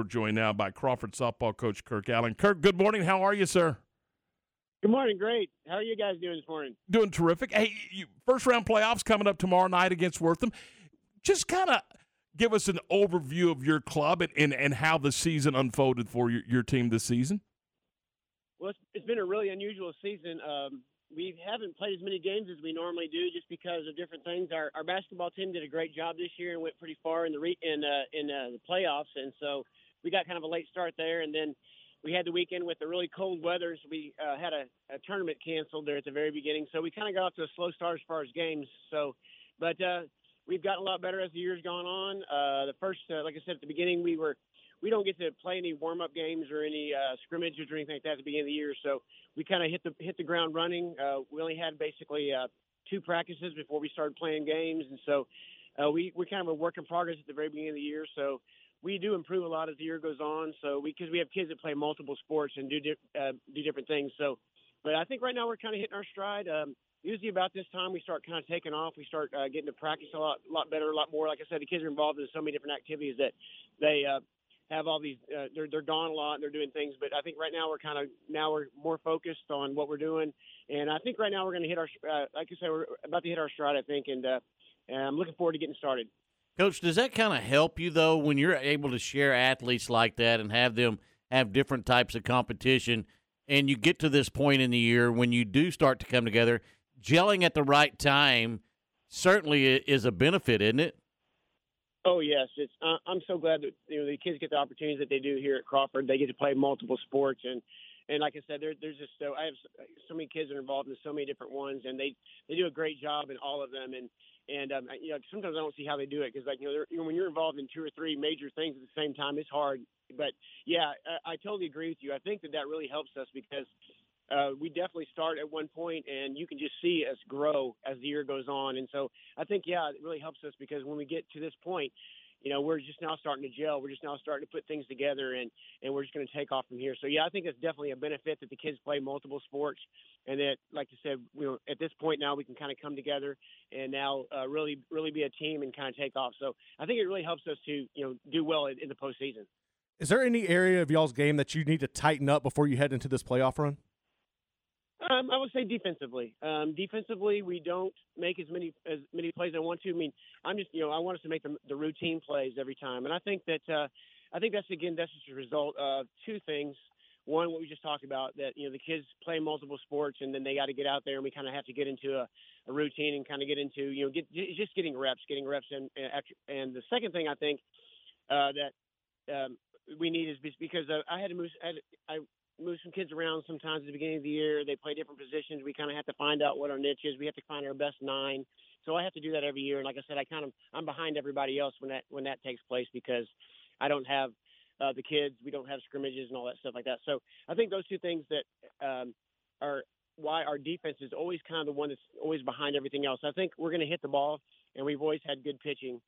we're joined now by Crawford softball coach Kirk Allen. Kirk, good morning. How are you, sir? Good morning. Great. How are you guys doing this morning? Doing terrific. Hey, you, first round playoffs coming up tomorrow night against Wortham. Just kind of give us an overview of your club and, and, and how the season unfolded for your, your team this season. Well, it's, it's been a really unusual season. Um, we haven't played as many games as we normally do just because of different things. Our, our basketball team did a great job this year and went pretty far in the re, in uh, in uh, the playoffs, and so we got kind of a late start there. And then we had the weekend with the really cold weather, so we uh, had a, a tournament canceled there at the very beginning. So we kind of got off to a slow start as far as games. So, but uh, we've gotten a lot better as the year's gone on. Uh, the first, uh, like I said at the beginning, we were we don't get to play any warm up games or any uh, scrimmages or anything like that at the beginning of the year. So we kind of hit the hit the ground running. Uh, we only had basically uh, two practices before we started playing games, and so uh, we we kind of a work in progress at the very beginning of the year. So we do improve a lot as the year goes on. So because we, we, have kids that play multiple sports and do di- uh, do different things. So, but I think right now we're kind of hitting our stride. Um, usually about this time we start kind of taking off. We start uh, getting to practice a lot, lot better, a lot more. Like I said, the kids are involved in so many different activities that they uh, have all these. Uh, they're they're gone a lot and they're doing things. But I think right now we're kind of now we're more focused on what we're doing. And I think right now we're going to hit our. Uh, like I said, we're about to hit our stride. I think, and, uh, and I'm looking forward to getting started. Coach, does that kind of help you though when you're able to share athletes like that and have them have different types of competition, and you get to this point in the year when you do start to come together, gelling at the right time certainly is a benefit, isn't it? Oh yes, it's. Uh, I'm so glad that you know the kids get the opportunities that they do here at Crawford. They get to play multiple sports, and and like I said, there, there's just so I have so many kids that are involved in so many different ones, and they they do a great job in all of them. And and um, you know, sometimes I don't see how they do it because, like, you know, you know, when you're involved in two or three major things at the same time, it's hard. But yeah, I, I totally agree with you. I think that that really helps us because uh, we definitely start at one point, and you can just see us grow as the year goes on. And so I think, yeah, it really helps us because when we get to this point, you know, we're just now starting to gel. We're just now starting to put things together, and and we're just going to take off from here. So yeah, I think it's definitely a benefit that the kids play multiple sports, and that, like you said, you know, at this point now we can kind of come together and now uh, really really be a team and kind of take off. So I think it really helps us to you know do well in, in the postseason. Is there any area of y'all's game that you need to tighten up before you head into this playoff run? Um, I would say defensively. Um, defensively, we don't make as many as many plays as I want to. I mean, I'm just you know I want us to make the, the routine plays every time, and I think that uh, I think that's again that's just a result of two things. One, what we just talked about, that you know the kids play multiple sports, and then they got to get out there, and we kind of have to get into a, a routine and kind of get into you know get just getting reps, getting reps, and and the second thing I think uh, that um, we need is because uh, I had to move. I, had, I move some kids around sometimes at the beginning of the year. They play different positions. We kind of have to find out what our niche is. We have to find our best nine. So I have to do that every year. And like I said, I kind of I'm behind everybody else when that when that takes place because I don't have uh, the kids. We don't have scrimmages and all that stuff like that. So I think those two things that um, are why our defense is always kind of the one that's always behind everything else. I think we're going to hit the ball, and we've always had good pitching.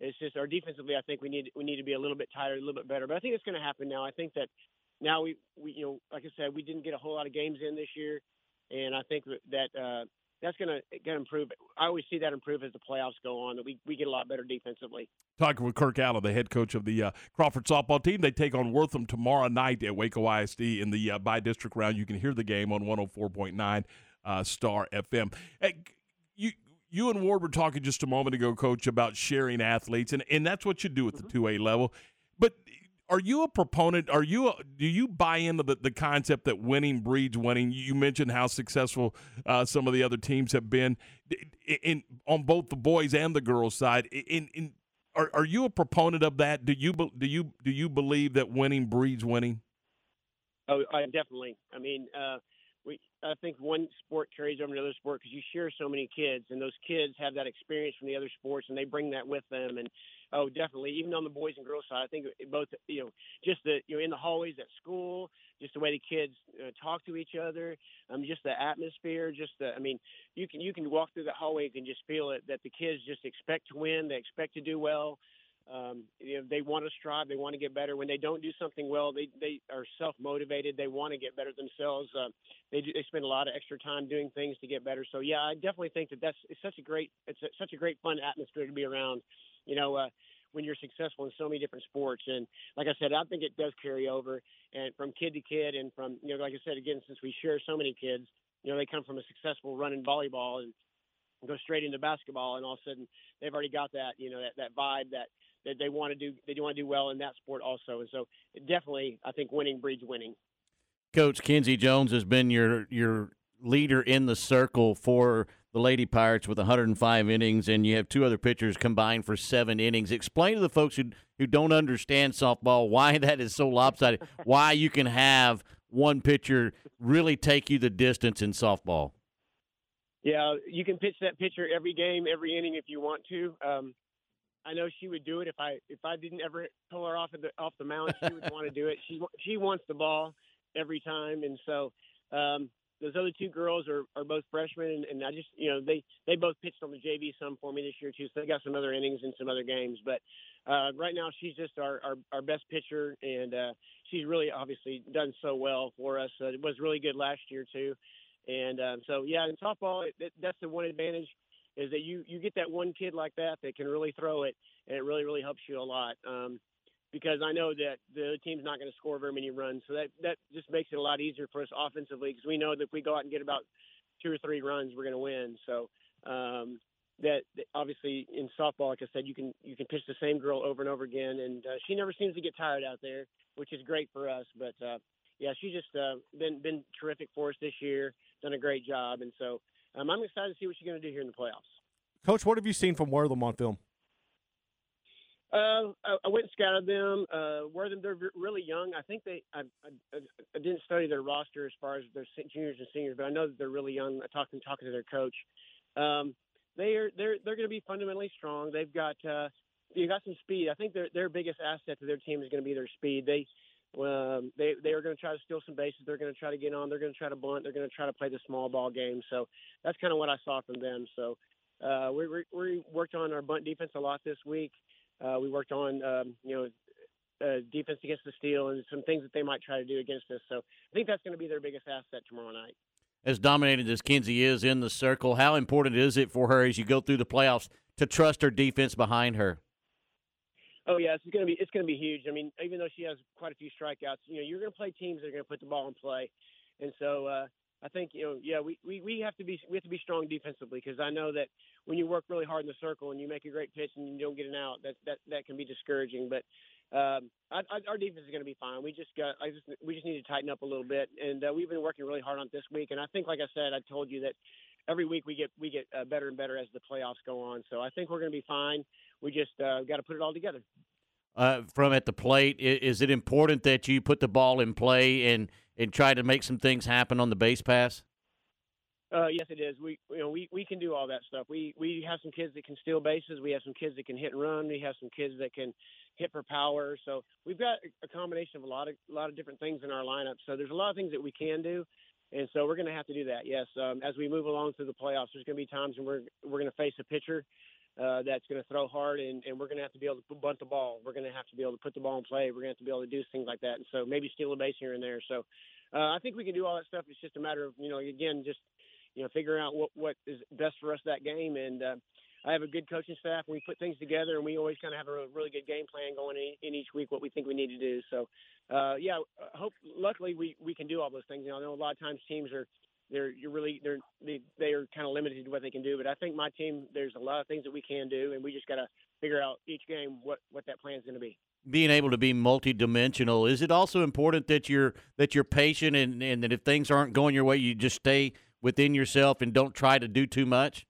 It's just our defensively. I think we need we need to be a little bit tighter, a little bit better. But I think it's going to happen now. I think that now we, we you know like I said we didn't get a whole lot of games in this year, and I think that uh, that's going to improve. I always see that improve as the playoffs go on. That we, we get a lot better defensively. Talking with Kirk Allen, the head coach of the uh, Crawford softball team, they take on Wortham tomorrow night at Waco ISD in the uh, bi-district round. You can hear the game on 104.9 uh, Star FM. Hey, you you and Ward were talking just a moment ago, Coach, about sharing athletes, and, and that's what you do at the two A level. But are you a proponent? Are you a, do you buy into the, the concept that winning breeds winning? You mentioned how successful uh, some of the other teams have been in, in, on both the boys and the girls side. In, in are, are you a proponent of that? Do you do you do you believe that winning breeds winning? Oh, I definitely. I mean, uh, we I think one sport carries over to another sport because you share so many kids, and those kids have that experience from the other sports, and they bring that with them. And oh, definitely, even on the boys and girls side, I think both you know just the you know in the hallways at school, just the way the kids uh, talk to each other, um, just the atmosphere, just the I mean, you can you can walk through the hallway and can just feel it that the kids just expect to win, they expect to do well. Um, you know, they want to strive. They want to get better. When they don't do something well, they they are self motivated. They want to get better themselves. Uh, they do, they spend a lot of extra time doing things to get better. So yeah, I definitely think that that's it's such a great it's a, such a great fun atmosphere to be around. You know, uh, when you're successful in so many different sports. And like I said, I think it does carry over and from kid to kid, and from you know, like I said again, since we share so many kids, you know, they come from a successful run in volleyball and go straight into basketball, and all of a sudden they've already got that you know that that vibe that that they want to do they want to do well in that sport also. And so definitely, I think winning breeds winning. Coach Kenzie Jones has been your your leader in the circle for the Lady Pirates with 105 innings, and you have two other pitchers combined for seven innings. Explain to the folks who who don't understand softball why that is so lopsided. why you can have one pitcher really take you the distance in softball. Yeah, you can pitch that pitcher every game, every inning if you want to. Um, I know she would do it if I if I didn't ever pull her off of the off the mound. She would want to do it. She she wants the ball every time, and so um, those other two girls are, are both freshmen, and, and I just you know they they both pitched on the JV some for me this year too, so they got some other innings in some other games. But uh, right now she's just our, our our best pitcher, and uh, she's really obviously done so well for us. Uh, it was really good last year too, and um, so yeah, in softball it, it, that's the one advantage is that you you get that one kid like that that can really throw it, and it really really helps you a lot. Um, because I know that the team's not going to score very many runs, so that that just makes it a lot easier for us offensively because we know that if we go out and get about two or three runs, we're going to win. So um, that, that obviously in softball, like I said, you can you can pitch the same girl over and over again, and uh, she never seems to get tired out there, which is great for us. But uh, yeah, she's just uh, been been terrific for us this year, done a great job, and so um, I'm excited to see what she's going to do here in the playoffs. Coach, what have you seen from Wortham on film? Uh, I, I went and scouted them. Uh, Wortham, they're really young. I think they. I, I, I didn't study their roster as far as their juniors and seniors, but I know that they're really young. I talked talking to their coach. Um, they are they're they're going to be fundamentally strong. They've got uh, you got some speed. I think their their biggest asset to their team is going to be their speed. They um, they they are going to try to steal some bases. They're going to try to get on. They're going to try to bunt. They're going to try to play the small ball game. So that's kind of what I saw from them. So uh, we, we we worked on our bunt defense a lot this week. Uh, we worked on um, you know uh, defense against the steal and some things that they might try to do against us. So I think that's going to be their biggest asset tomorrow night. As dominated as Kinsey is in the circle, how important is it for her as you go through the playoffs to trust her defense behind her? Oh yeah, it's going to be it's going to be huge. I mean, even though she has quite a few strikeouts, you know, you're going to play teams that are going to put the ball in play, and so uh, I think you know, yeah, we, we, we have to be we have to be strong defensively because I know that when you work really hard in the circle and you make a great pitch and you don't get an out, that that that can be discouraging. But um, I, I, our defense is going to be fine. We just got I just we just need to tighten up a little bit, and uh, we've been working really hard on it this week. And I think, like I said, I told you that every week we get we get uh, better and better as the playoffs go on. So I think we're going to be fine. We just uh, got to put it all together. Uh, from at the plate, is it important that you put the ball in play and and try to make some things happen on the base paths? Uh, yes, it is. We you know we, we can do all that stuff. We we have some kids that can steal bases. We have some kids that can hit and run. We have some kids that can hit for power. So we've got a combination of a lot of a lot of different things in our lineup. So there's a lot of things that we can do, and so we're going to have to do that. Yes, um, as we move along through the playoffs, there's going to be times when we're we're going to face a pitcher uh, that's going to throw hard, and, and we're going to have to be able to bunt the ball. We're going to have to be able to put the ball in play. We're going to have to be able to do things like that, and so maybe steal a base here and there. So uh, I think we can do all that stuff. It's just a matter of you know again just you know figuring out what what is best for us that game. And uh, I have a good coaching staff. We put things together, and we always kind of have a really good game plan going in, in each week. What we think we need to do. So uh, yeah, hope luckily we we can do all those things. You know, I know a lot of times teams are they're you're really they're they, they are kind of limited to what they can do. But I think my team there's a lot of things that we can do, and we just got to figure out each game what what that plan is going to be. Being able to be multidimensional is it also important that you're that you're patient and and that if things aren't going your way, you just stay within yourself and don't try to do too much.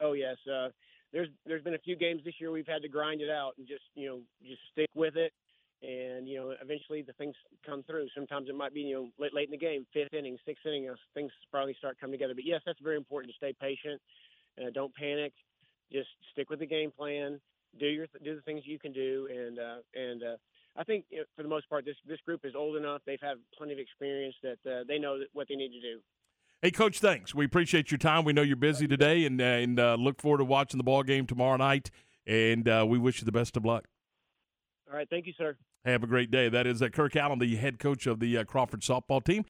Oh yes, uh, there's there's been a few games this year we've had to grind it out and just you know just stick with it and you know eventually the things come through. Sometimes it might be you know late, late in the game, fifth inning, sixth inning, things probably start coming together. But yes, that's very important to stay patient. Uh, don't panic. Just stick with the game plan. Do your do the things you can do, and uh, and uh, I think you know, for the most part this this group is old enough. They've had plenty of experience that uh, they know what they need to do. Hey, Coach, thanks. We appreciate your time. We know you're busy today, and uh, and uh, look forward to watching the ball game tomorrow night. And uh, we wish you the best of luck. All right. Thank you, sir. Have a great day. That is uh, Kirk Allen, the head coach of the uh, Crawford softball team.